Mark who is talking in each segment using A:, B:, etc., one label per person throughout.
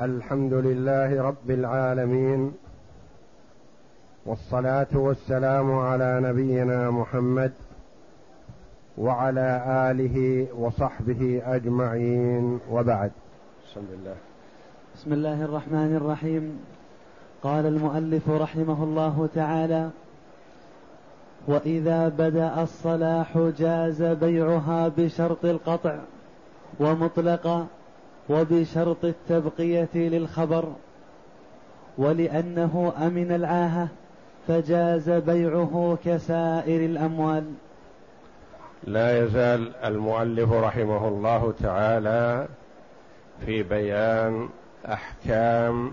A: الحمد لله رب العالمين والصلاة والسلام على نبينا محمد وعلى آله وصحبه أجمعين وبعد. بسم الله
B: بسم الله الرحمن الرحيم. قال المؤلف رحمه الله تعالى وإذا بدأ الصلاح جاز بيعها بشرط القطع ومطلقا وبشرط التبقية للخبر ولأنه أمن العاهة فجاز بيعه كسائر الأموال.
A: لا يزال المؤلف رحمه الله تعالى في بيان أحكام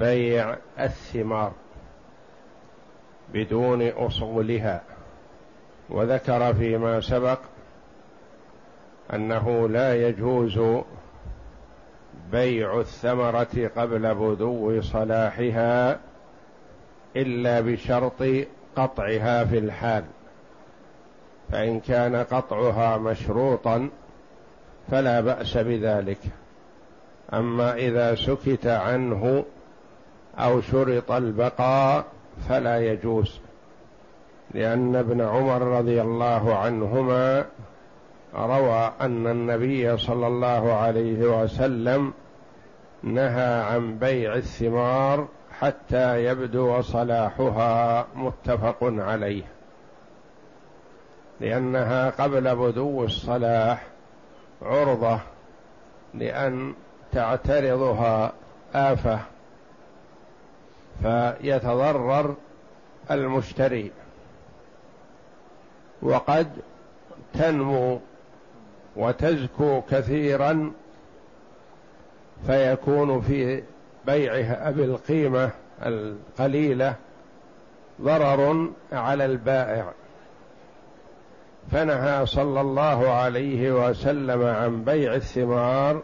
A: بيع الثمار بدون أصولها وذكر فيما سبق أنه لا يجوز بيع الثمرة قبل بدو صلاحها إلا بشرط قطعها في الحال. فإن كان قطعها مشروطا فلا بأس بذلك. أما إذا سكت عنه أو شرط البقاء فلا يجوز لأن ابن عمر رضي الله عنهما روى أن النبي صلى الله عليه وسلم نهى عن بيع الثمار حتى يبدو صلاحها متفق عليه لأنها قبل بدو الصلاح عرضة لأن تعترضها آفة فيتضرر المشتري وقد تنمو وتزكو كثيرا فيكون في بيعها بالقيمه القليلة ضرر على البائع. فنهى صلى الله عليه وسلم عن بيع الثمار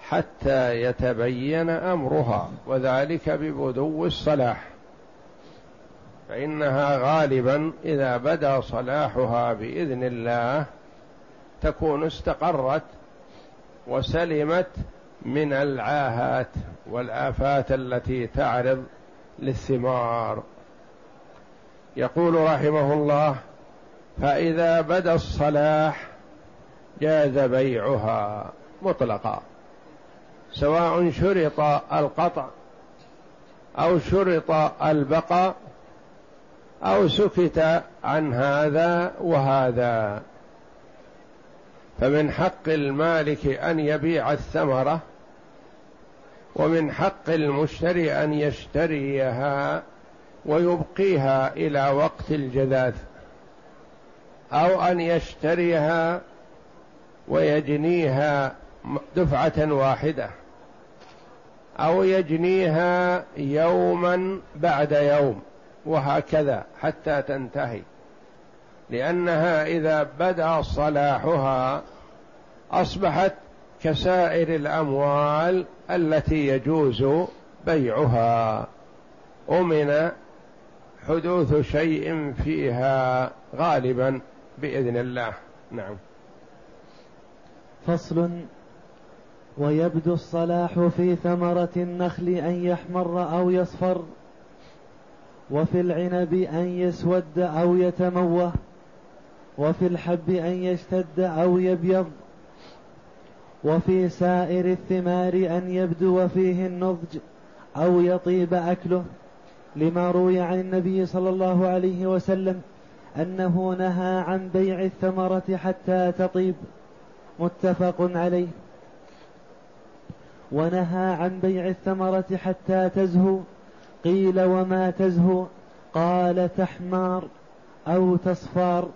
A: حتى يتبين أمرها وذلك ببدو الصلاح. فإنها غالبا إذا بدا صلاحها بإذن الله تكون استقرت وسلمت من العاهات والآفات التي تعرض للثمار. يقول رحمه الله فإذا بدأ الصلاح جاز بيعها مطلقا سواء شرط القطع أو شرط البقاء أو سكت عن هذا وهذا. فمن حق المالك أن يبيع الثمرة ومن حق المشتري أن يشتريها ويبقيها إلى وقت الجذاذ أو أن يشتريها ويجنيها دفعة واحدة أو يجنيها يوما بعد يوم وهكذا حتى تنتهي لأنها إذا بدأ صلاحها أصبحت كسائر الأموال التي يجوز بيعها. أمن حدوث شيء فيها غالبا بإذن الله. نعم.
B: فصل. ويبدو الصلاح في ثمرة النخل أن يحمر أو يصفر وفي العنب أن يسود أو يتموه وفي الحب أن يشتد أو يبيض. وفي سائر الثمار أن يبدو فيه النضج أو يطيب أكله لما روي عن النبي صلى الله عليه وسلم أنه نهى عن بيع الثمرة حتى تطيب. متفق عليه. ونهى عن بيع الثمرة حتى تزهو. قيل وما تزهو؟ قال تحمار أو تصفار.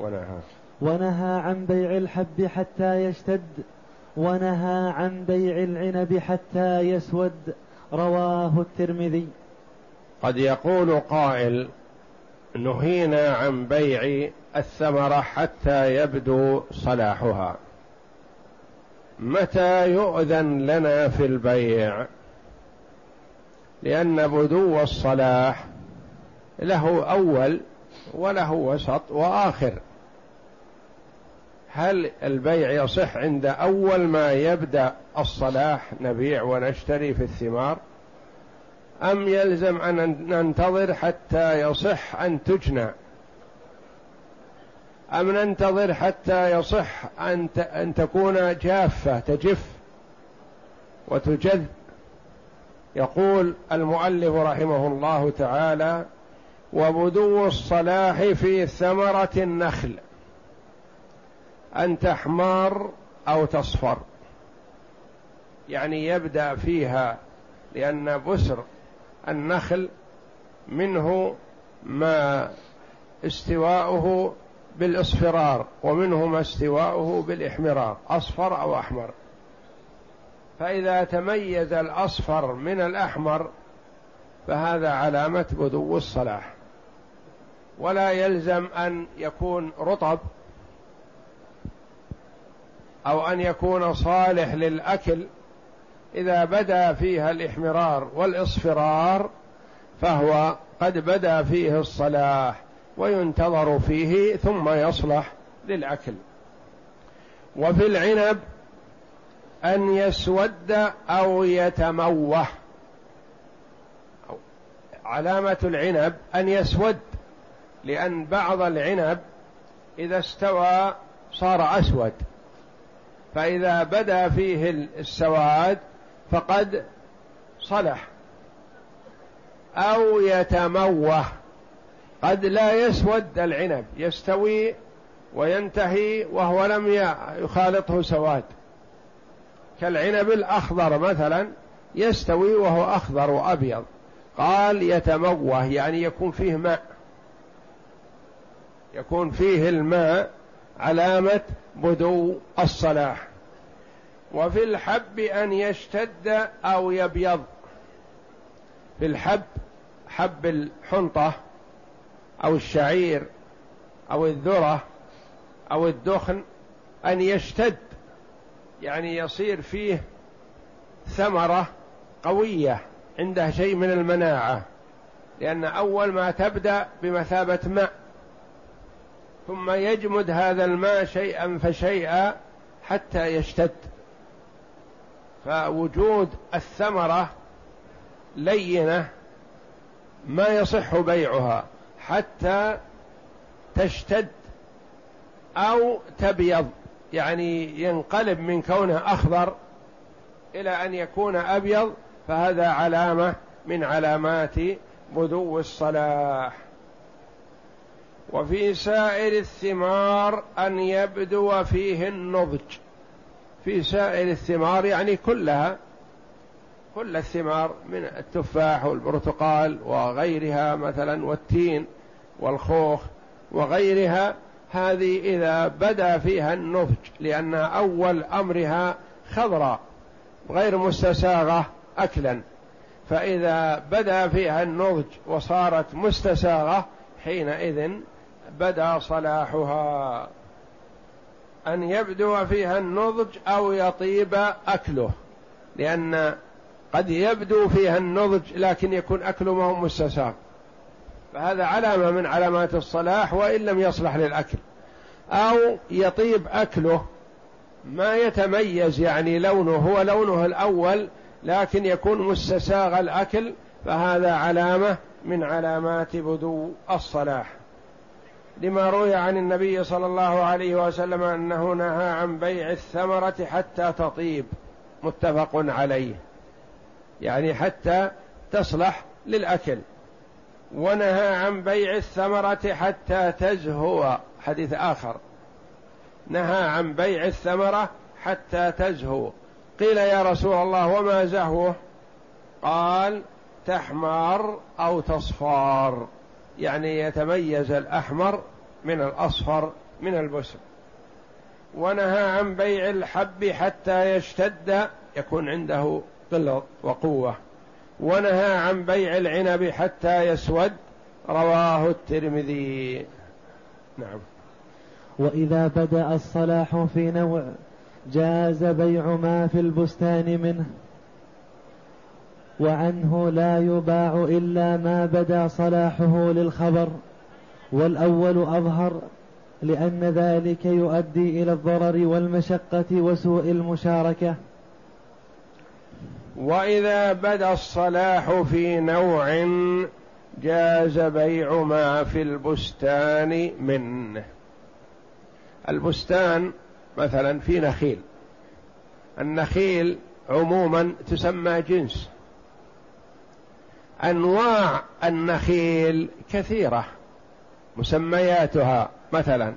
A: ونهى.
B: ونهى عن بيع الحب حتى يشتد ونهى عن بيع العنب حتى يسود رواه الترمذي.
A: قد يقول قائل نهينا عن بيع الثمره حتى يبدو صلاحها. متى يؤذن لنا في البيع؟ لأن بدو الصلاح له أول وله وسط وآخر. هل البيع يصح عند أول ما يبدأ الصلاح نبيع ونشتري في الثمار؟ أم يلزم أن ننتظر حتى يصح أن تجنى؟ أم ننتظر حتى يصح أن أن تكون جافة تجف وتجذ يقول المؤلف رحمه الله تعالى وبدو الصلاح في ثمرة النخل أن تحمر أو تصفر. يعني يبدأ فيها لأن بسر النخل منه ما استواؤه بالإصفرار ومنه ما استواؤه بالإحمرار أصفر أو أحمر. فإذا تميز الأصفر من الأحمر فهذا علامة بدو الصلاح. ولا يلزم أن يكون رطب أو أن يكون صالح للأكل إذا بدا فيها الإحمرار والإصفرار فهو قد بدا فيه الصلاح وينتظر فيه ثم يصلح للأكل. وفي العنب أن يسود أو يتموه. علامة العنب أن يسود لأن بعض العنب إذا استوى صار أسود. فإذا بدا فيه السواد فقد صلح أو يتموه. قد لا يسود العنب يستوي وينتهي وهو لم يخالطه سواد. كالعنب الأخضر مثلا يستوي وهو أخضر وأبيض. قال يتموه يعني يكون فيه ماء. يكون فيه الماء علامة بدو الصلاح. وفي الحب أن يشتد أو يبيض. في الحب حب الحنطة أو الشعير أو الذرة أو الدخن أن يشتد. يعني يصير فيه ثمرة قوية عنده شيء من المناعة. لأن أول ما تبدأ بمثابة ماء. ثم يجمد هذا الماء شيئا فشيئا حتى يشتد. فوجود الثمرة لينة ما يصح بيعها حتى تشتد أو تبيض يعني ينقلب من كونه أخضر إلى أن يكون أبيض فهذا علامة من علامات بدو الصلاح. وفي سائر الثمار أن يبدو فيه النضج. في سائر الثمار يعني كلها كل الثمار من التفاح والبرتقال وغيرها مثلا والتين والخوخ وغيرها هذه إذا بدا فيها النضج لأن أول أمرها خضراء غير مستساغة أكلا. فإذا بدا فيها النضج وصارت مستساغة حينئذ بدا صلاحها. أن يبدو فيها النضج أو يطيب أكله. لأن قد يبدو فيها النضج لكن يكون أكله ما هو مستساغ. فهذا علامة من علامات الصلاح وإن لم يصلح للأكل. أو يطيب أكله ما يتميز يعني لونه هو لونه الأول لكن يكون مستساغ الأكل. فهذا علامة من علامات بدو الصلاح. لما روي عن النبي صلى الله عليه وسلم أنه نهى عن بيع الثمرة حتى تطيب. متفق عليه. يعني حتى تصلح للأكل. ونهى عن بيع الثمرة حتى تزهو. حديث آخر. نهى عن بيع الثمرة حتى تزهو. قيل يا رسول الله وما زهوه؟ قال تحمر أو تصفار. يعني يتميز الأحمر من الأصفر من البسر ونهى عن بيع الحب حتى يشتد يكون عنده قلة وقوة ونهى عن بيع العنب حتى يسود رواه الترمذي. نعم.
B: وإذا بدأ الصلاح في نوع جاز بيع ما في البستان منه. وعنه لا يباع إلا ما بدا صلاحه للخبر والأول أظهر لأن ذلك يؤدي إلى الضرر والمشقة وسوء المشاركة.
A: وإذا بدا الصلاح في نوع جاز بيع ما في البستان منه. البستان مثلا في نخيل النخيل عموما تسمى جنس. أنواع النخيل كثيرة مسمياتها مثلا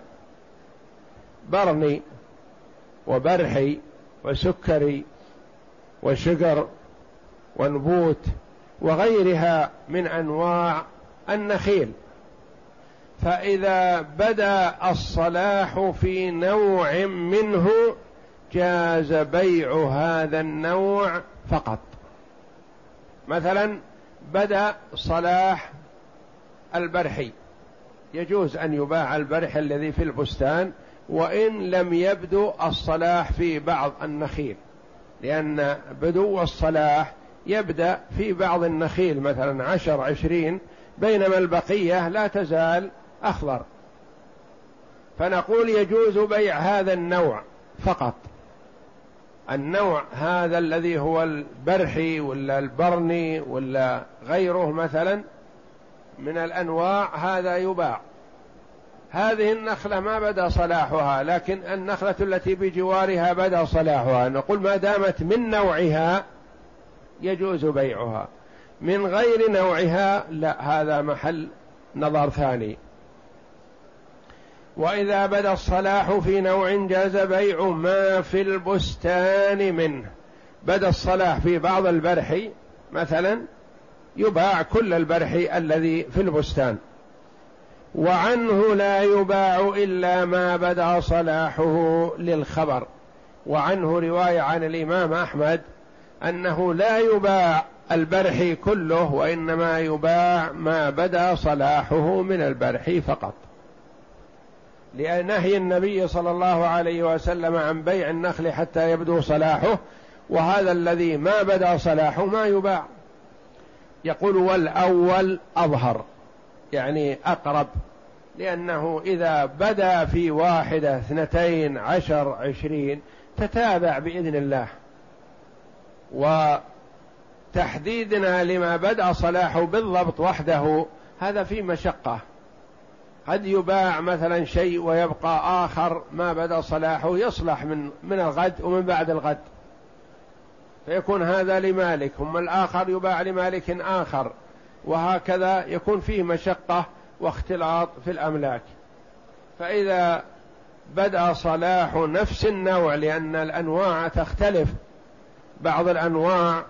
A: برني وبرحي وسكري وشجر ونبوت وغيرها من أنواع النخيل. فإذا بدأ الصلاح في نوع منه جاز بيع هذا النوع فقط. مثلا بدا صلاح البرحي. يجوز أن يباع البرح الذي في البستان وإن لم يبدو الصلاح في بعض النخيل لأن بدو الصلاح يبدأ في بعض النخيل مثلا عشر عشرين بينما البقية لا تزال أخضر. فنقول يجوز بيع هذا النوع فقط. النوع هذا الذي هو البرحي ولا البرني ولا غيره مثلا من الأنواع هذا يباع. هذه النخلة ما بدا صلاحها لكن النخلة التي بجوارها بدا صلاحها. نقول ما دامت من نوعها يجوز بيعها. من غير نوعها لا هذا محل نظر ثاني. وإذا بدأ الصلاح في نوع جاز بيع ما في البستان منه. بدأ الصلاح في بعض البرح مثلا يباع كل البرح الذي في البستان. وعنه لا يباع إلا ما بدأ صلاحه للخبر. وعنه رواية عن الإمام أحمد أنه لا يباع البرح كله وإنما يباع ما بدأ صلاحه من البرح فقط. لنهي النبي صلى الله عليه وسلم عن بيع النخل حتى يبدو صلاحه وهذا الذي ما بدا صلاحه ما يباع. يقول والأول أظهر يعني أقرب لأنه إذا بدا في واحدة اثنتين عشر عشرين تتابع بإذن الله. وتحديدنا لما بدا صلاحه بالضبط وحده هذا في مشقة. قد يباع مثلا شيء ويبقى آخر ما بدا صلاحه يصلح من من الغد ومن بعد الغد. فيكون هذا لمالك ثم الآخر يباع لمالك آخر. وهكذا يكون فيه مشقة واختلاط في الأملاك. فإذا بدأ صلاح نفس النوع لأن الأنواع تختلف. بعض الأنواع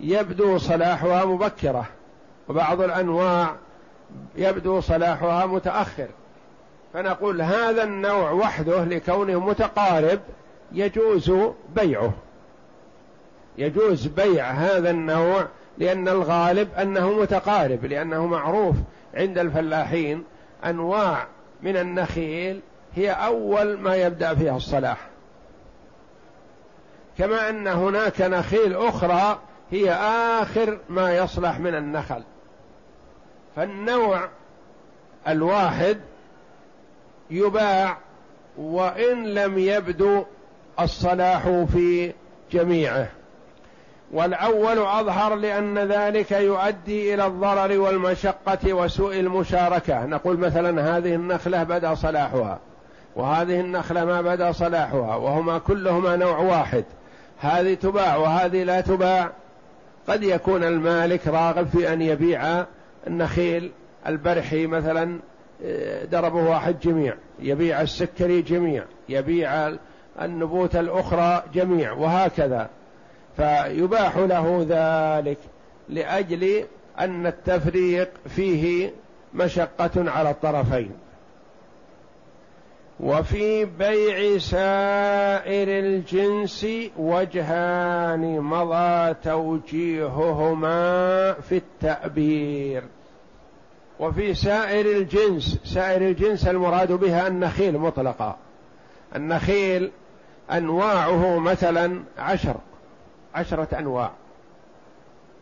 A: يبدو صلاحها مبكرة وبعض الأنواع يبدو صلاحها متأخر. فنقول هذا النوع وحده لكونه متقارب يجوز بيعه. يجوز بيع هذا النوع لأن الغالب أنه متقارب لأنه معروف عند الفلاحين أنواع من النخيل هي أول ما يبدأ فيها الصلاح. كما أن هناك نخيل أخرى هي آخر ما يصلح من النخل. فالنوع الواحد يباع وإن لم يبدو الصلاح في جميعه. والأول أظهر لأن ذلك يؤدي إلى الضرر والمشقة وسوء المشاركة. نقول مثلا هذه النخلة بدأ صلاحها وهذه النخلة ما بدأ صلاحها وهما كلهما نوع واحد. هذه تباع وهذه لا تباع. قد يكون المالك راغب في أن يبيع النخيل البرحي مثلا آه، دربه واحد جميع يبيع السكري جميع يبيع النبوت الأخرى جميع وهكذا. فيباح له ذلك لأجل أن التفريق فيه مشقة على الطرفين. وفي بيع سائر الجنس وجهان مضى توجيههما في التأبير وفي سائر الجنس سائر الجنس المراد بها النخيل مطلقا. النخيل أنواعه مثلا عشر عشرة أنواع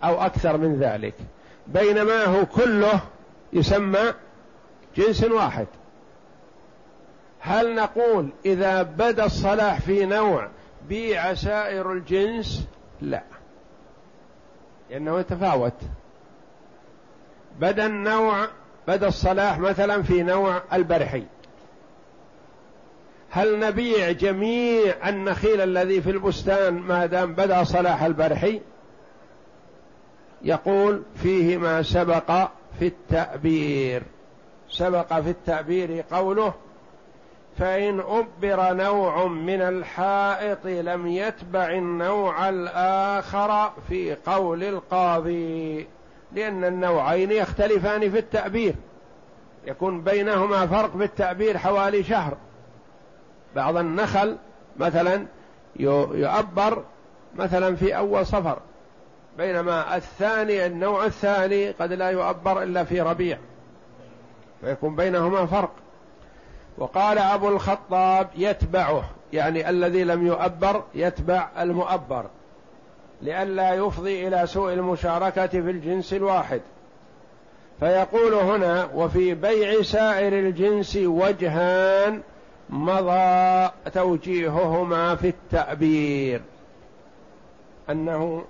A: أو أكثر من ذلك. بينما هو كله يسمى جنس واحد. هل نقول إذا بدأ الصلاح في نوع بيع سائر الجنس؟ لا. لأنه يتفاوت. بدأ النوع بدأ الصلاح مثلا في نوع البرحي. هل نبيع جميع النخيل الذي في البستان ما دام بدأ صلاح البرحي؟ يقول فيه ما سبق في التأبير. سبق في التعبير قوله فإن أبر نوع من الحائط لم يتبع النوع الآخر في قول القاضي لأن النوعين يختلفان في التعبير يكون بينهما فرق في التعبير حوالي شهر. بعض النخل مثلا يؤبر مثلا في أول صفر بينما الثاني النوع الثاني قد لا يؤبر إلا في ربيع. فيكون بينهما فرق. وقال أبو الخطاب يتبعه يعني الذي لم يؤبر يتبع المؤبر لئلا يفضي إلى سوء المشاركة في الجنس الواحد. فيقول هنا وفي بيع سائر الجنس وجهان مضى توجيههما في التأبير. أنه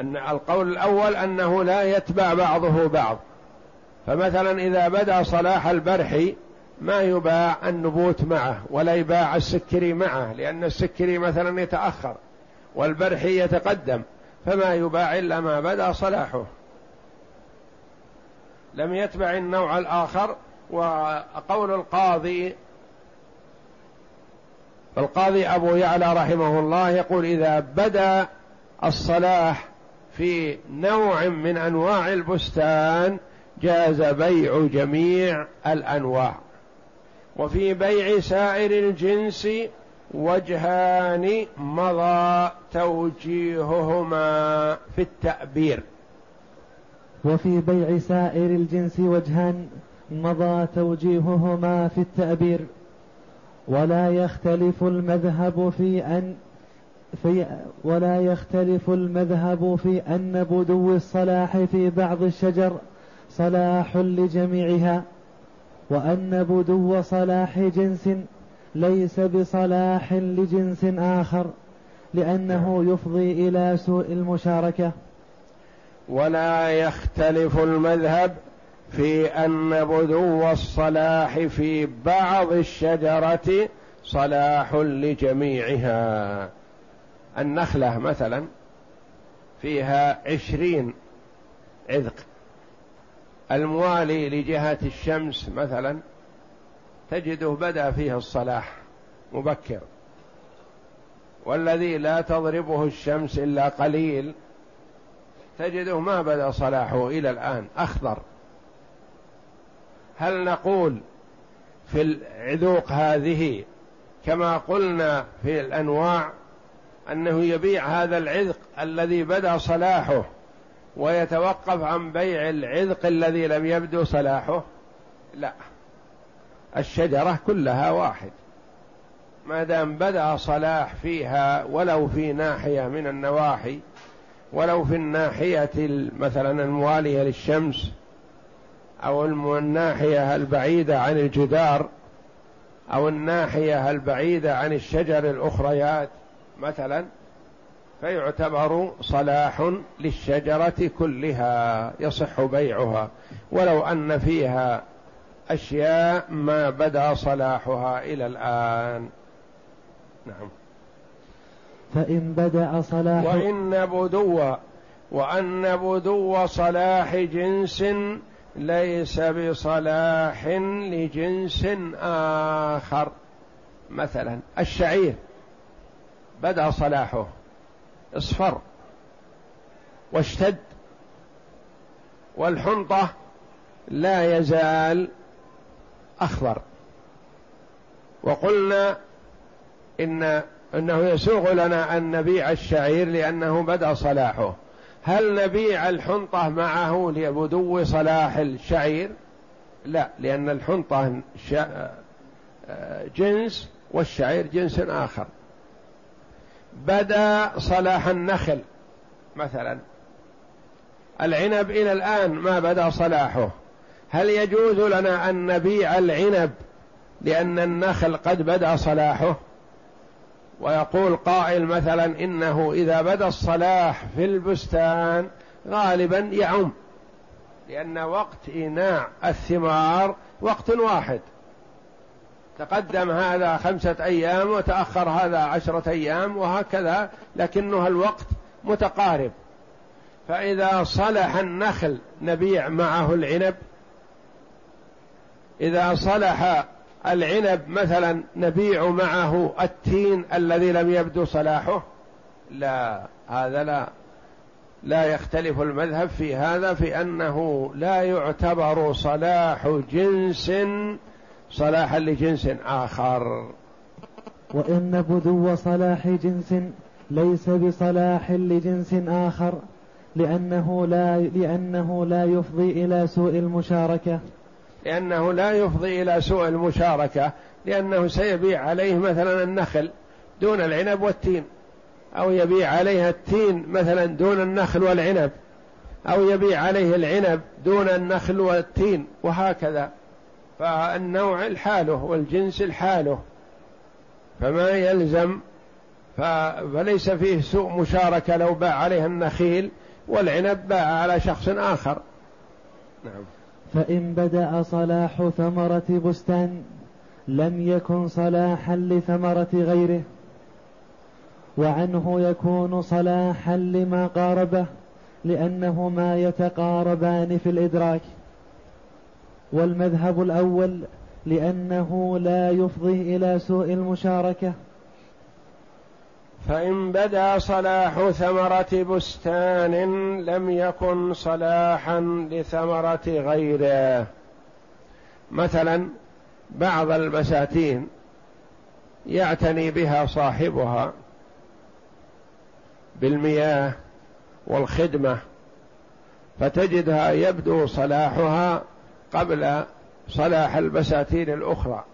A: أن القول الأول أنه لا يتبع بعضه بعض. فمثلا إذا بدا صلاح البرح ما يباع النبوت معه ولا يباع السكري معه لأن السكري مثلا يتأخر والبرحي يتقدم فما يباع إلا ما بدا صلاحه. لم يتبع النوع الآخر وقول القاضي القاضي أبو يعلى رحمه الله يقول إذا بدا الصلاح في نوع من أنواع البستان جاز بيع جميع الأنواع. وفي بيع سائر الجنس وجهان مضى توجيههما في التأبير
B: وفي بيع سائر الجنس وجهان مضى توجيههما في التأبير ولا يختلف المذهب في أن في ولا يختلف المذهب في أن بدو الصلاح في بعض الشجر صلاح لجميعها. وأن بدو صلاح جنس ليس بصلاح لجنس آخر لأنه يفضي إلى سوء المشاركة.
A: ولا يختلف المذهب في أن بدو الصلاح في بعض الشجرة صلاح لجميعها. النخلة مثلا فيها عشرين عذق. الموالي لجهة الشمس مثلا تجده بدا فيه الصلاح مبكر والذي لا تضربه الشمس إلا قليل تجده ما بدا صلاحه إلى الآن أخضر. هل نقول في العذوق هذه كما قلنا في الأنواع أنه يبيع هذا العذق الذي بدا صلاحه ويتوقف عن بيع العذق الذي لم يبدو صلاحه. لا. الشجرة كلها واحد. ما دام بدأ صلاح فيها ولو في ناحية من النواحي ولو في الناحية مثلا الموالية للشمس أو الناحية البعيدة عن الجدار أو الناحية البعيدة عن الشجر الأخريات مثلا فيعتبر صلاح للشجرة كلها يصح بيعها. ولو أن فيها أشياء ما بدا صلاحها إلى الآن. نعم.
B: فإن بدأ صلاح
A: وإن بدو وأن بدو صلاح جنس ليس بصلاح لجنس آخر. مثلا الشعير بدأ صلاحه. اصفر واشتد والحنطة لا يزال أخضر. وقلنا إن أنه يسوغ لنا أن نبيع الشعير لأنه بدأ صلاحه. هل نبيع الحنطة معه لبدو صلاح الشعير؟ لا لأن الحنطة جنس والشعير جنس آخر. بدا صلاح النخل مثلا. العنب إلى الآن ما بدا صلاحه. هل يجوز لنا أن نبيع العنب لأن النخل قد بدا صلاحه؟ ويقول قائل مثلا إنه إذا بدا الصلاح في البستان غالبا يعم لأن وقت إيناع الثمار وقت واحد. تقدم هذا خمسة أيام وتأخر هذا عشرة أيام وهكذا لكنها الوقت متقارب. فإذا صلح النخل نبيع معه العنب إذا صلح العنب مثلا نبيع معه التين الذي لم يبدو صلاحه لا هذا لا لا يختلف المذهب في هذا في أنه لا يعتبر صلاح جنس صلاحا لجنس آخر.
B: وإن بدو صلاح جنس ليس بصلاح لجنس آخر لأنه لا لأنه لا يفضي إلى سوء المشاركة.
A: لأنه لا يفضي إلى سوء المشاركة لأنه سيبيع عليه مثلا النخل دون العنب والتين أو يبيع عليها التين مثلا دون النخل والعنب أو يبيع عليه العنب دون النخل والتين وهكذا. فالنوع الحاله والجنس الحاله فما يلزم فليس فيه سوء مشاركة لو باع عليها النخيل والعنب باع على شخص آخر.
B: نعم. فإن بدأ صلاح ثمرة بستان لم يكن صلاحا لثمرة غيره وعنه يكون صلاحا لما قاربه لأنهما يتقاربان في الإدراك. والمذهب الأول لأنه لا يفضي إلى سوء المشاركة.
A: فإن بدا صلاح ثمرة بستان لم يكن صلاحا لثمرة غيره. مثلا بعض البساتين يعتني بها صاحبها بالمياه والخدمة فتجدها يبدو صلاحها قبل صلاح البساتين الأخرى.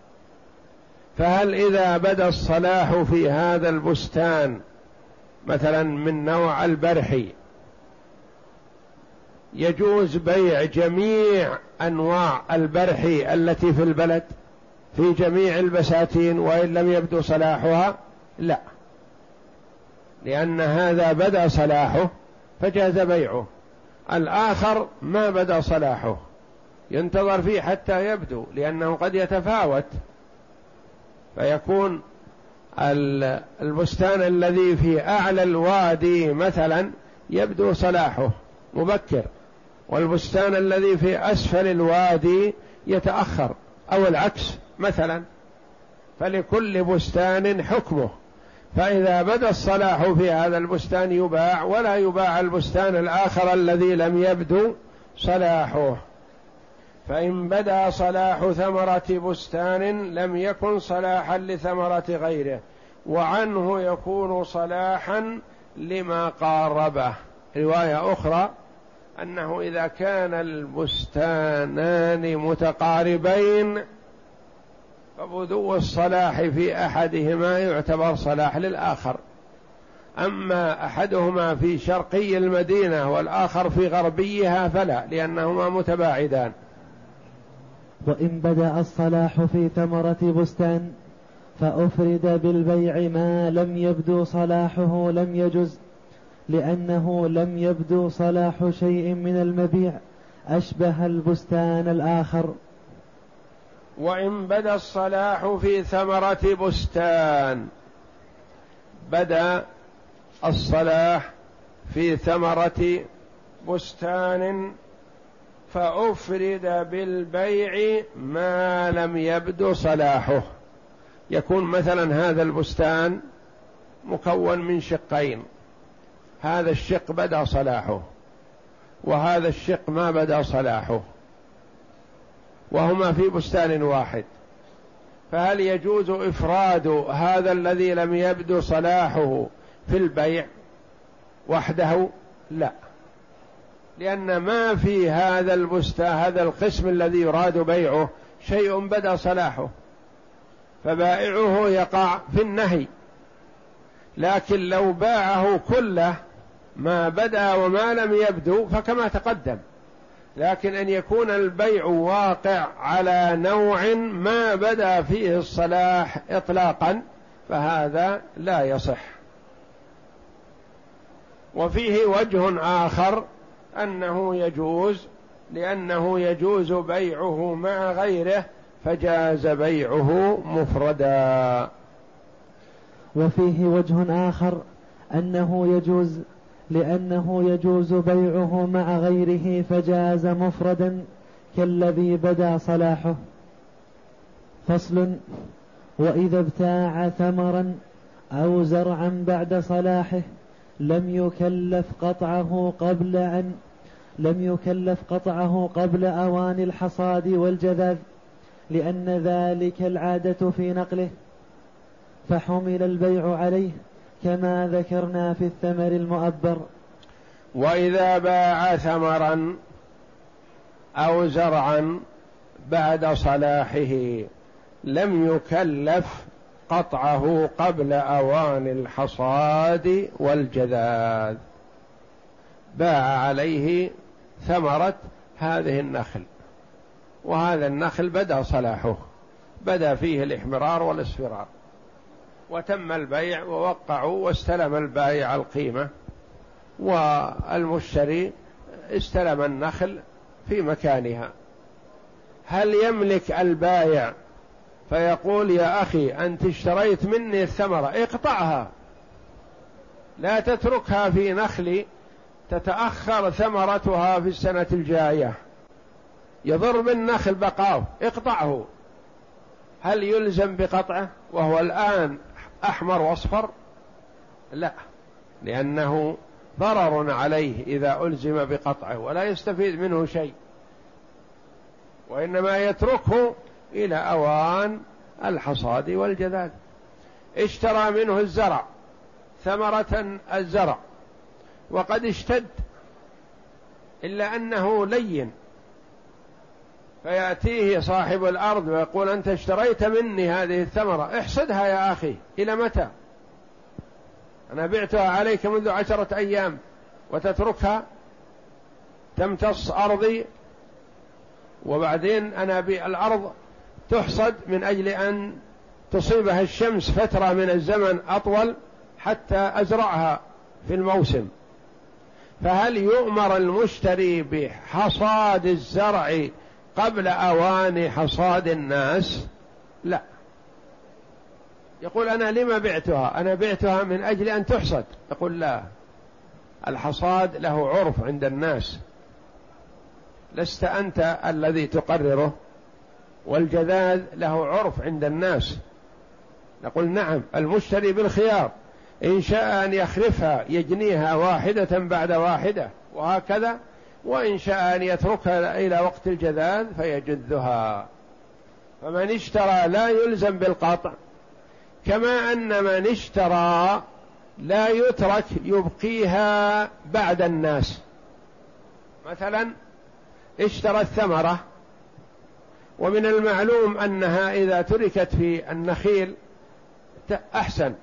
A: فهل إذا بدا الصلاح في هذا البستان مثلا من نوع البرحي يجوز بيع جميع أنواع البرحي التي في البلد في جميع البساتين وإن لم يبدو صلاحها؟ لا. لأن هذا بدا صلاحه فجاز بيعه. الآخر ما بدا صلاحه. ينتظر فيه حتى يبدو لأنه قد يتفاوت. فيكون البستان الذي في أعلى الوادي مثلا يبدو صلاحه مبكر والبستان الذي في أسفل الوادي يتأخر أو العكس مثلا. فلكل بستان حكمه. فإذا بدا الصلاح في هذا البستان يباع ولا يباع البستان الآخر الذي لم يبدو صلاحه. فإن بدا صلاح ثمرة بستان لم يكن صلاحا لثمرة غيره وعنه يكون صلاحا لما قاربه. رواية أخرى أنه إذا كان البستانان متقاربين فبدو الصلاح في أحدهما يعتبر صلاح للآخر. أما أحدهما في شرقي المدينة والآخر في غربيها فلا لأنهما متباعدان.
B: وإن بدأ الصلاح في ثمرة بستان فأفرد بالبيع ما لم يبدو صلاحه لم يجز لأنه لم يبدو صلاح شيء من المبيع أشبه البستان الآخر.
A: وإن بدأ الصلاح في ثمرة بستان بدأ الصلاح في ثمرة بستان فأفرد بالبيع ما لم يبدو صلاحه. يكون مثلا هذا البستان مكون من شقين. هذا الشق بدا صلاحه وهذا الشق ما بدا صلاحه وهما في بستان واحد. فهل يجوز إفراد هذا الذي لم يبدو صلاحه في البيع وحده؟ لا. لأن ما في هذا البستان هذا القسم الذي يراد بيعه شيء بدا صلاحه. فبائعه يقع في النهي. لكن لو باعه كله ما بدا وما لم يبدو فكما تقدم. لكن أن يكون البيع واقع على نوع ما بدا فيه الصلاح اطلاقا فهذا لا يصح. وفيه وجه آخر أنه يجوز لأنه يجوز بيعه مع غيره فجاز بيعه مفردا.
B: وفيه وجه آخر أنه يجوز لأنه يجوز بيعه مع غيره فجاز مفردا كالذي بدا صلاحه. فصل وإذا ابتاع ثمرا أو زرعا بعد صلاحه لم يكلف قطعه قبل أن لم يكلف قطعه قبل أوان الحصاد والجذاذ لأن ذلك العادة في نقله. فحمل البيع عليه كما ذكرنا في الثمر المؤبر.
A: وإذا باع ثمرا أو زرعا بعد صلاحه لم يكلف قطعه قبل أوان الحصاد والجذاذ. باع عليه ثمرة هذه النخل. وهذا النخل بدا صلاحه بدا فيه الإحمرار والإصفرار. وتم البيع ووقعوا واستلم البائع القيمة والمشتري استلم النخل في مكانها. هل يملك البائع؟ فيقول يا أخي أنت اشتريت مني الثمرة اقطعها. لا تتركها في نخلي تتأخر ثمرتها في السنة الجاية. يضر بالنخل بقاه اقطعه. هل يلزم بقطعه؟ وهو الآن أحمر وأصفر؟ لا. لأنه ضرر عليه إذا ألزم بقطعه ولا يستفيد منه شيء. وإنما يتركه إلى أوان الحصاد والجذاذ اشترى منه الزرع. ثمرة الزرع. وقد اشتد إلا أنه لين فيأتيه صاحب الأرض ويقول أنت اشتريت مني هذه الثمرة. احصدها يا أخي. إلى متى؟ أنا بعتها عليك منذ عشرة أيام وتتركها تمتص أرضي وبعدين أنا بالأرض تحصد من أجل أن تصيبها الشمس فترة من الزمن أطول حتى أزرعها في الموسم. فهل يؤمر المشتري بحصاد الزرع قبل أوان حصاد الناس؟ لا. يقول أنا لما بعتها؟ أنا بعتها من أجل أن تحصد. يقول لا. الحصاد له عرف عند الناس. لست أنت الذي تقرره والجذاذ له عرف عند الناس. نقول نعم المشتري بالخيار. إن شاء أن يخلفها يجنيها واحدة بعد واحدة وهكذا. وإن شاء أن يتركها إلى وقت الجذاذ فيجذها. فمن اشترى لا يلزم بالقطع كما أن من اشترى لا يترك يبقيها بعد الناس. مثلا اشترى الثمرة ومن المعلوم أنها إذا تركت في النخيل أحسن.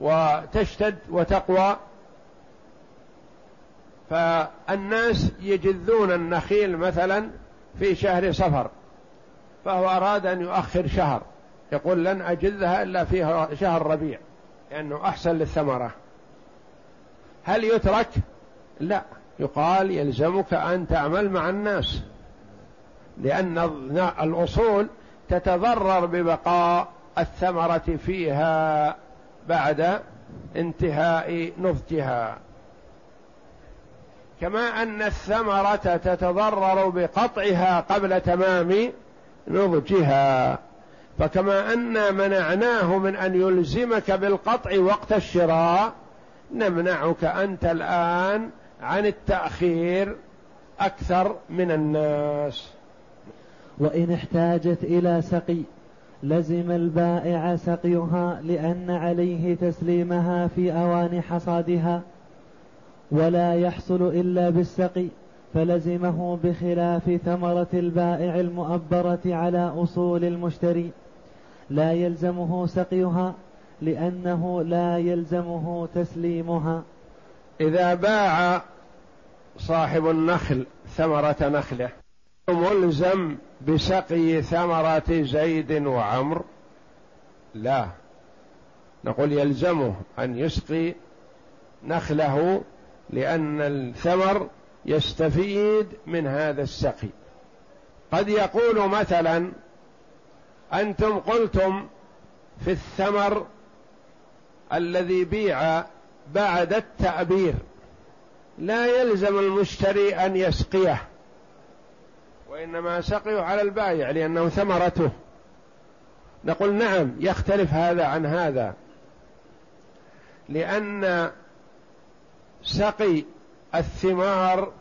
A: وتشتد وتقوى. فالناس يجذون النخيل مثلا في شهر صفر فهو أراد أن يؤخر شهر يقول لن أجذها إلا في شهر ربيع لأنه أحسن للثمرة. هل يترك؟ لا. يقال يلزمك أن تعمل مع الناس لأن الأصول تتضرر ببقاء الثمرة فيها. بعد انتهاء نضجها. كما أن الثمرة تتضرر بقطعها قبل تمام نضجها. فكما أن منعناه من أن يلزمك بالقطع وقت الشراء نمنعك أنت الآن عن التأخير أكثر من الناس.
B: وإن احتاجت إلى سقي لزم البائع سقيها لأن عليه تسليمها في أوان حصادها ولا يحصل إلا بالسقي فلزمه بخلاف ثمرة البائع المؤبرة على أصول المشتري. لا يلزمه سقيها لأنه لا يلزمه تسليمها.
A: إذا باع صاحب النخل ثمرة نخله ملزم بسقي ثمرة زيد وعمر؟ لا. نقول يلزمه أن يسقي نخله لأن الثمر يستفيد من هذا السقي. قد يقول مثلا أنتم قلتم في الثمر الذي بيع بعد التأبير لا يلزم المشتري أن يسقيه. وإنما سقيه على البائع لأنه ثمرته. نقول نعم يختلف هذا عن هذا. لأن سقي الثمار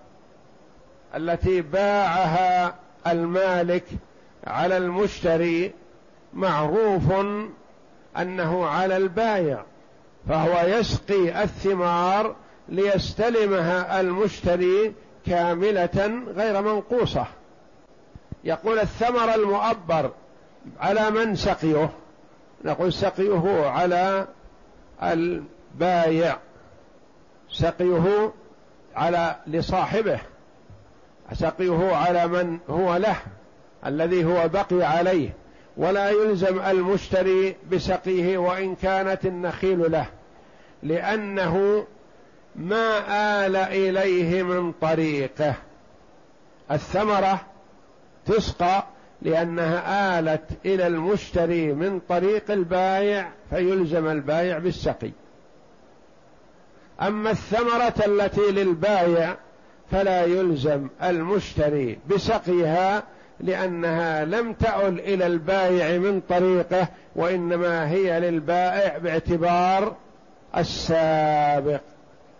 A: التي باعها المالك على المشتري معروف أنه على البايع فهو يسقي الثمار ليستلمها المشتري كاملة غير منقوصة. يقول الثمر المؤبر على من سقيه؟ نقول سقيه على البايع. سقيه على لصاحبه. سقيه على من هو له الذي هو بقي عليه. ولا يلزم المشتري بسقيه وإن كانت النخيل له لأنه ما آل إليه من طريقه. الثمرة تسقى لأنها آلت إلى المشتري من طريق البايع فيلزم البايع بالسقي. أما الثمرة التي للبايع فلا يلزم المشتري بسقيها لأنها لم تعل إلى البائع من طريقه وإنما هي للبائع باعتبار السابق.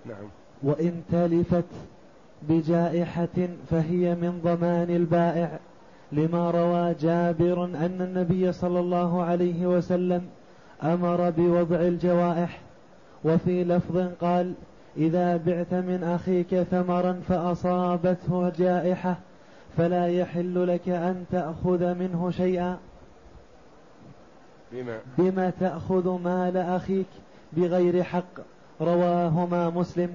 B: نعم. وإن تلفت بجائحة فهي من ضمان البائع. لما روى جابر أن النبي صلى الله عليه وسلم أمر بوضع الجوائح وفي لفظ قال إذا بعت من أخيك ثمرا فأصابته جائحة فلا يحل لك أن تأخذ منه شيئا. بما؟ بما تأخذ مال أخيك بغير حق. رواهما مسلم.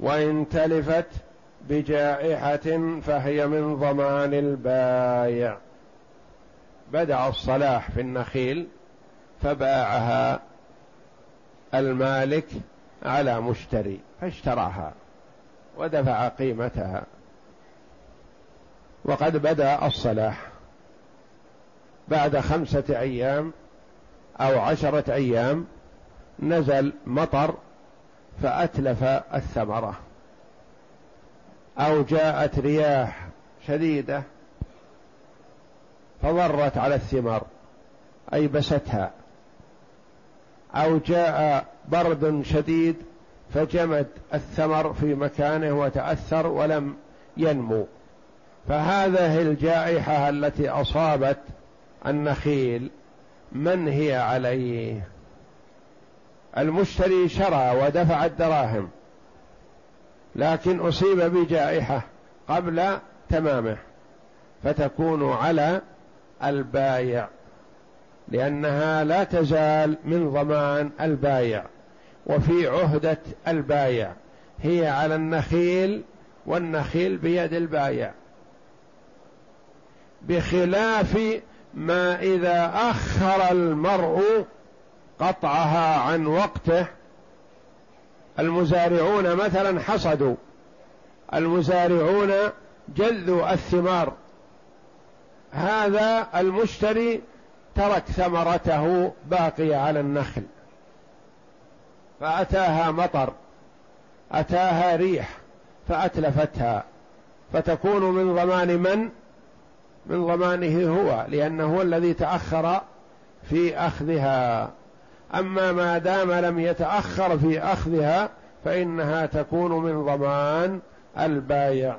A: وإن تلفت بجائحة فهي من ضمان البايع. بدأ الصلاح في النخيل فباعها المالك على مشتري فاشتراها ودفع قيمتها. وقد بدأ الصلاح بعد خمسة أيام أو عشرة أيام نزل مطر فأتلف الثمرة. أو جاءت رياح شديدة فضرت على الثمار ايبستها أو جاء برد شديد فجمد الثمر في مكانه وتأثر ولم ينمو. فهذه الجائحة التي أصابت النخيل من هي عليه؟ المشتري شرى ودفع الدراهم. لكن أصيب بجائحة قبل تمامه فتكون على البايع لأنها لا تزال من ضمان البايع وفي عهدة البايع هي على النخيل والنخيل بيد البايع. بخلاف ما إذا أخر المرء قطعها عن وقته المزارعون مثلا حصدوا المزارعون جذوا الثمار. هذا المشتري ترك ثمرته باقية على النخل فأتاها مطر أتاها ريح فأتلفتها. فتكون من ضمان من؟ من ضمانه هو لأنه هو الذي تأخر في أخذها. أما ما دام لم يتأخر في أخذها فإنها تكون من ضمان البايع.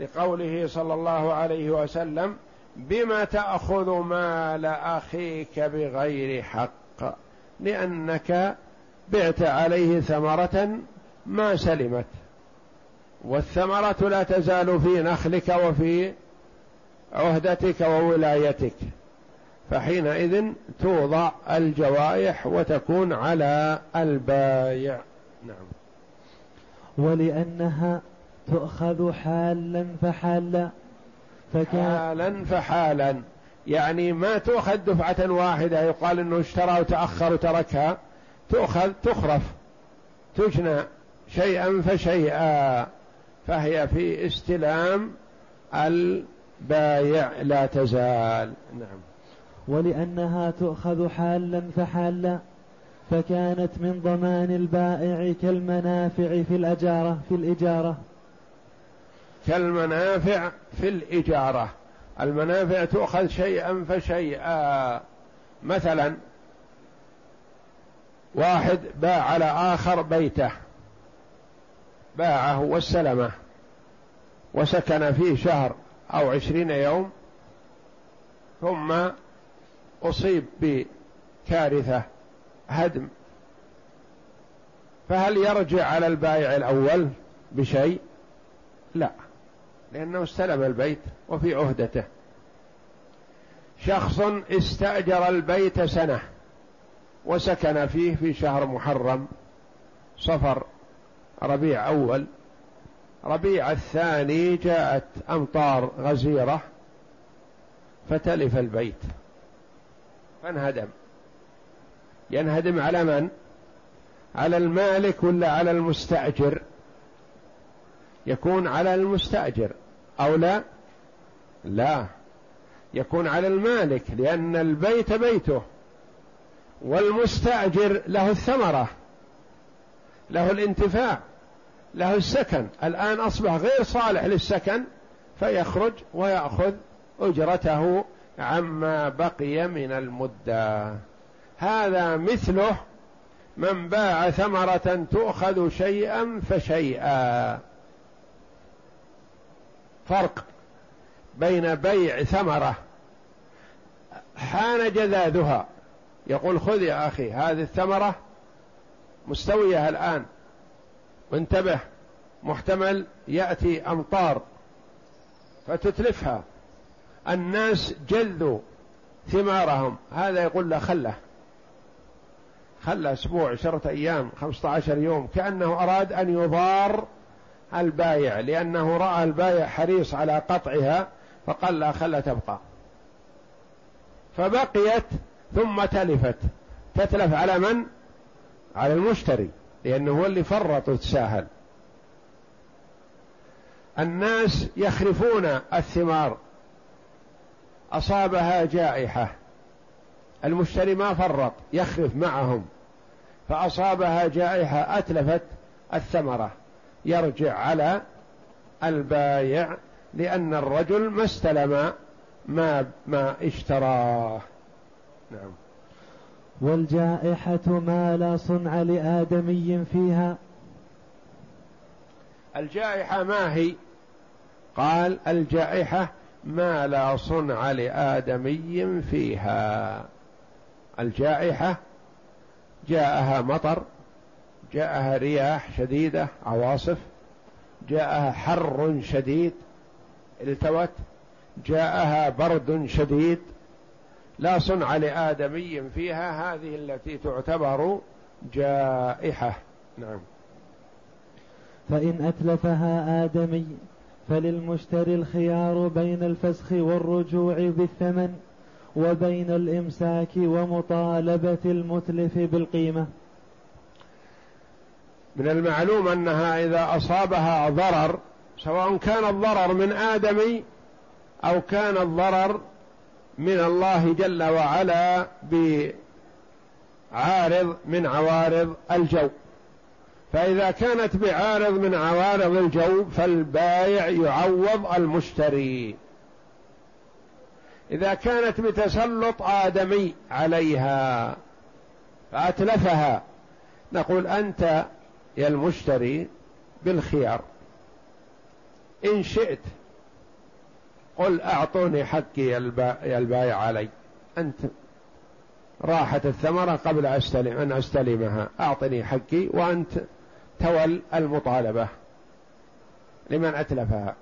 A: لقوله صلى الله عليه وسلم بما تأخذ مال أخيك بغير حق؟ لأنك بعت عليه ثمرة ما سلمت. والثمرة لا تزال في نخلك وفي عهدتك وولايتك. فحينئذ توضع الجوائح وتكون على البايع. نعم.
B: ولأنها تؤخذ حالا فحالا.
A: فكان حالا فحالا. يعني ما تؤخذ دفعة واحدة يقال إنه اشترى وتأخر وتركها. تؤخذ تخرف. تجنى شيئا فشيئا. فهي في استلام البايع لا تزال. نعم.
B: ولأنها تؤخذ حالا فحالا فكانت من ضمان البائع كالمنافع في الأجارة في الإجارة.
A: كالمنافع في الإجارة. المنافع تؤخذ شيئا فشيئا. مثلا واحد باع على آخر بيته باعه واستلمه وسكن فيه شهر أو عشرين يوم ثم أصيب بكارثة هدم. فهل يرجع على البائع الأول بشيء؟ لا لأنه استلم البيت وفي عهدته. شخص استأجر البيت سنة وسكن فيه في شهر محرم صفر ربيع أول. ربيع الثاني جاءت أمطار غزيرة فتلف البيت. فانهدم. ينهدم على من؟ على المالك ولا على المستأجر؟ يكون على المستأجر أو لا؟ لا. يكون على المالك لأن البيت بيته والمستأجر له الثمرة له الانتفاع له السكن. الآن أصبح غير صالح للسكن فيخرج ويأخذ أجرته عما بقي من المدة. هذا مثله من باع ثمرة تؤخذ شيئا فشيئا. فرق بين بيع ثمرة حان جذاذها. يقول خذ يا أخي هذه الثمرة مستوية الآن. وانتبه محتمل يأتي أمطار فتتلفها. الناس جذوا ثمارهم. هذا يقول له خله. خلى أسبوع عشرة أيام خمسة عشر يوم كأنه أراد أن يضار البايع لأنه رأى البايع حريص على قطعها فقال لا خلى تبقى. فبقيت ثم تلفت. تتلف على من؟ على المشتري لأنه هو اللي فرط وتساهل. الناس يخرفون الثمار. أصابها جائحة. المشتري ما فرط يخرف معهم. فأصابها جائحة أتلفت الثمرة. يرجع على البايع لأن الرجل ما استلم ما ما اشتراه. نعم.
B: والجائحة ما لا صنع لآدمي فيها.
A: الجائحة ما هي؟ قال الجائحة ما لا صنع لآدمي فيها. الجائحة جاءها مطر جاءها رياح شديدة عواصف جاءها حر شديد التوت جاءها برد شديد. لا صنع لآدمي فيها هذه التي تعتبر جائحة. نعم.
B: فإن أتلفها آدمي فللمشتري الخيار بين الفسخ والرجوع بالثمن وبين الإمساك ومطالبة المتلف بالقيمة.
A: من المعلوم أنها إذا أصابها ضرر سواء كان الضرر من آدمي أو كان الضرر من الله جل وعلا بعارض من عوارض الجو. فإذا كانت بعارض من عوارض الجو فالبايع يعوض المشتري. إذا كانت بتسلط آدمي عليها فأتلفها. نقول أنت يا المشتري بالخيار. إن شئت قل أعطوني حقي يا البايع علي. أنت راحت الثمرة قبل أستلم أن أستلمها. أعطني حقي وأنت تول المطالبة لمن أتلفها.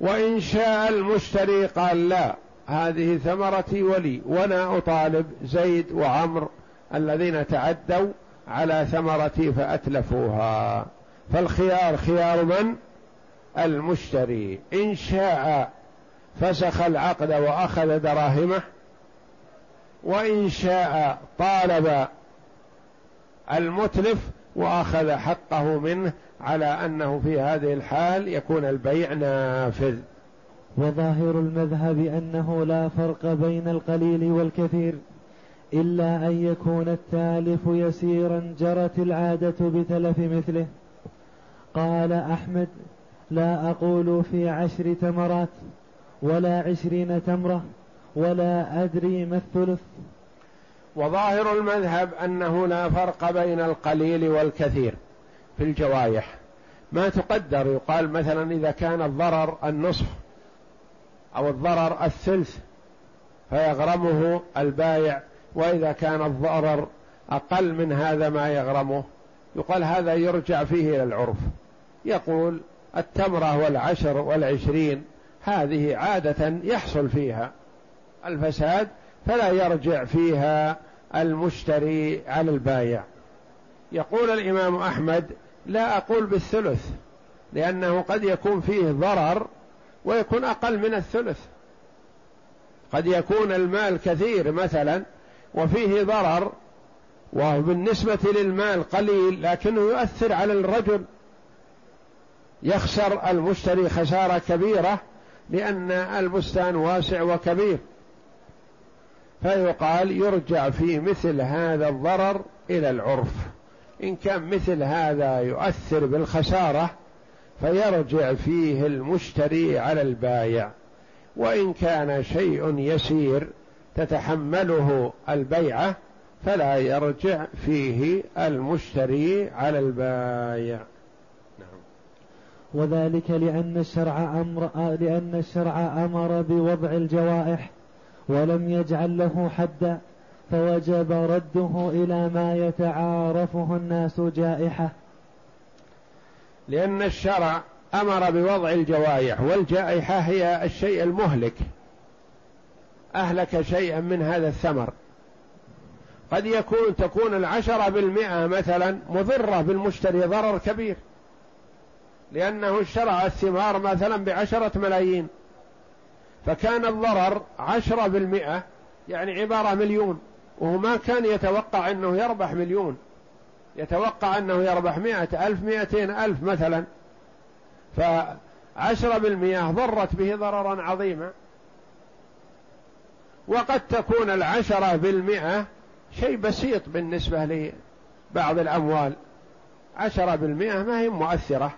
A: وإن شاء المشتري قال لا هذه ثمرتي ولي وأنا أطالب زيد وعمر الذين تعدوا على ثمرتي فأتلفوها. فالخيار خيار من؟ المشتري. إن شاء فسخ العقد وأخذ دراهمه وإن شاء طالب المتلف وأخذ حقه منه على أنه في هذه الحال يكون البيع نافذ.
B: وظاهر المذهب أنه لا فرق بين القليل والكثير إلا أن يكون التالف يسيرا جرت العادة بتلف مثله. قال أحمد لا أقول في عشر تمرات ولا عشرين تمرة ولا أدري ما الثلث.
A: وظاهر المذهب أنه لا فرق بين القليل والكثير في الجوايح ما تقدر يقال مثلا إذا كان الضرر النصف أو الضرر الثلث فيغرمه البايع وإذا كان الضرر أقل من هذا ما يغرمه. يقال هذا يرجع فيه إلى العرف. يقول التمرة والعشر والعشرين هذه عادة يحصل فيها. الفساد فلا يرجع فيها المشتري على البايع. يقول الإمام أحمد لا أقول بالثلث لأنه قد يكون فيه ضرر ويكون أقل من الثلث. قد يكون المال كثير مثلا وفيه ضرر وبالنسبة للمال قليل لكنه يؤثر على الرجل. يخسر المشتري خسارة كبيرة لأن البستان واسع وكبير. فيقال يرجع في مثل هذا الضرر إلى العرف. إن كان مثل هذا يؤثر بالخسارة فيرجع فيه المشتري على البايع. وإن كان شيء يسير تتحمله البيعة فلا يرجع فيه المشتري على البايع. نعم.
B: وذلك لأن الشرع أمر لأن الشرع أمر بوضع الجوائح ولم يجعل له حدا فوجب رده إلى ما يتعارفه الناس جائحة.
A: لأن الشرع أمر بوضع الجوائح والجائحة هي الشيء المهلك. أهلك شيئا من هذا الثمر. قد يكون تكون العشرة بالمئة مثلا مضرة بالمشتري ضرر كبير. لأنه اشترى الثمار مثلا بعشرة ملايين. فكان الضرر عشرة بالمئة يعني عبارة مليون وهو ما كان يتوقع أنه يربح مليون. يتوقع أنه يربح مئة ألف مئتين ألف مثلا. فعشرة بالمئة ضرت به ضررا عظيما. وقد تكون العشرة بالمئة شيء بسيط بالنسبة لبعض الأموال. عشرة بالمئة ما هي مؤثرة.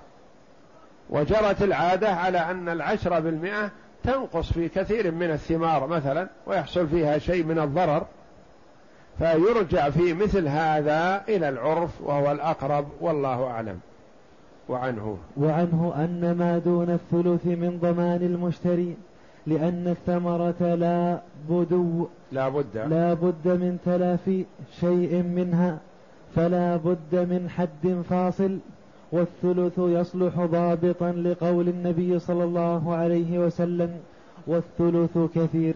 A: وجرت العادة على أن العشرة بالمئة تنقص في كثير من الثمار مثلا ويحصل فيها شيء من الضرر فيرجع في مثل هذا إلى العرف وهو الأقرب والله أعلم. وعنه.
B: وعنه أن ما دون الثلث من ضمان المشتري لأن الثمرة لا بدو
A: لا بد.
B: لا بد من تلافي شيء منها فلا بد من حد فاصل. والثلث يصلح ضابطا لقول النبي صلى الله عليه وسلم والثلث كثير.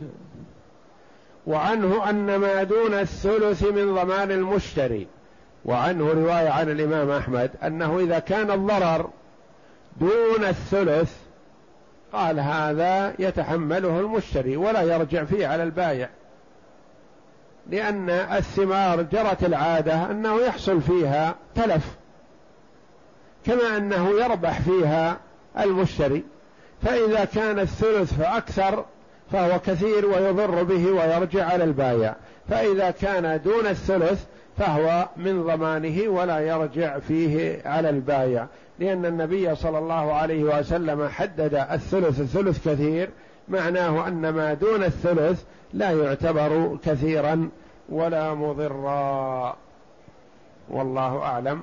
A: وعنه أن ما دون الثلث من ضمان المشتري. وعنه رواية عن الإمام أحمد أنه إذا كان الضرر دون الثلث قال هذا يتحمله المشتري ولا يرجع فيه على البايع. لأن الثمار جرت العادة أنه يحصل فيها تلف. كما أنه يربح فيها المشتري. فإذا كان الثلث فأكثر فهو كثير ويضر به ويرجع على البايع. فإذا كان دون الثلث فهو من ضمانه ولا يرجع فيه على البايع. لأن النبي صلى الله عليه وسلم حدد الثلث الثلث كثير معناه أن ما دون الثلث لا يعتبر كثيرا ولا مضرا. والله أعلم.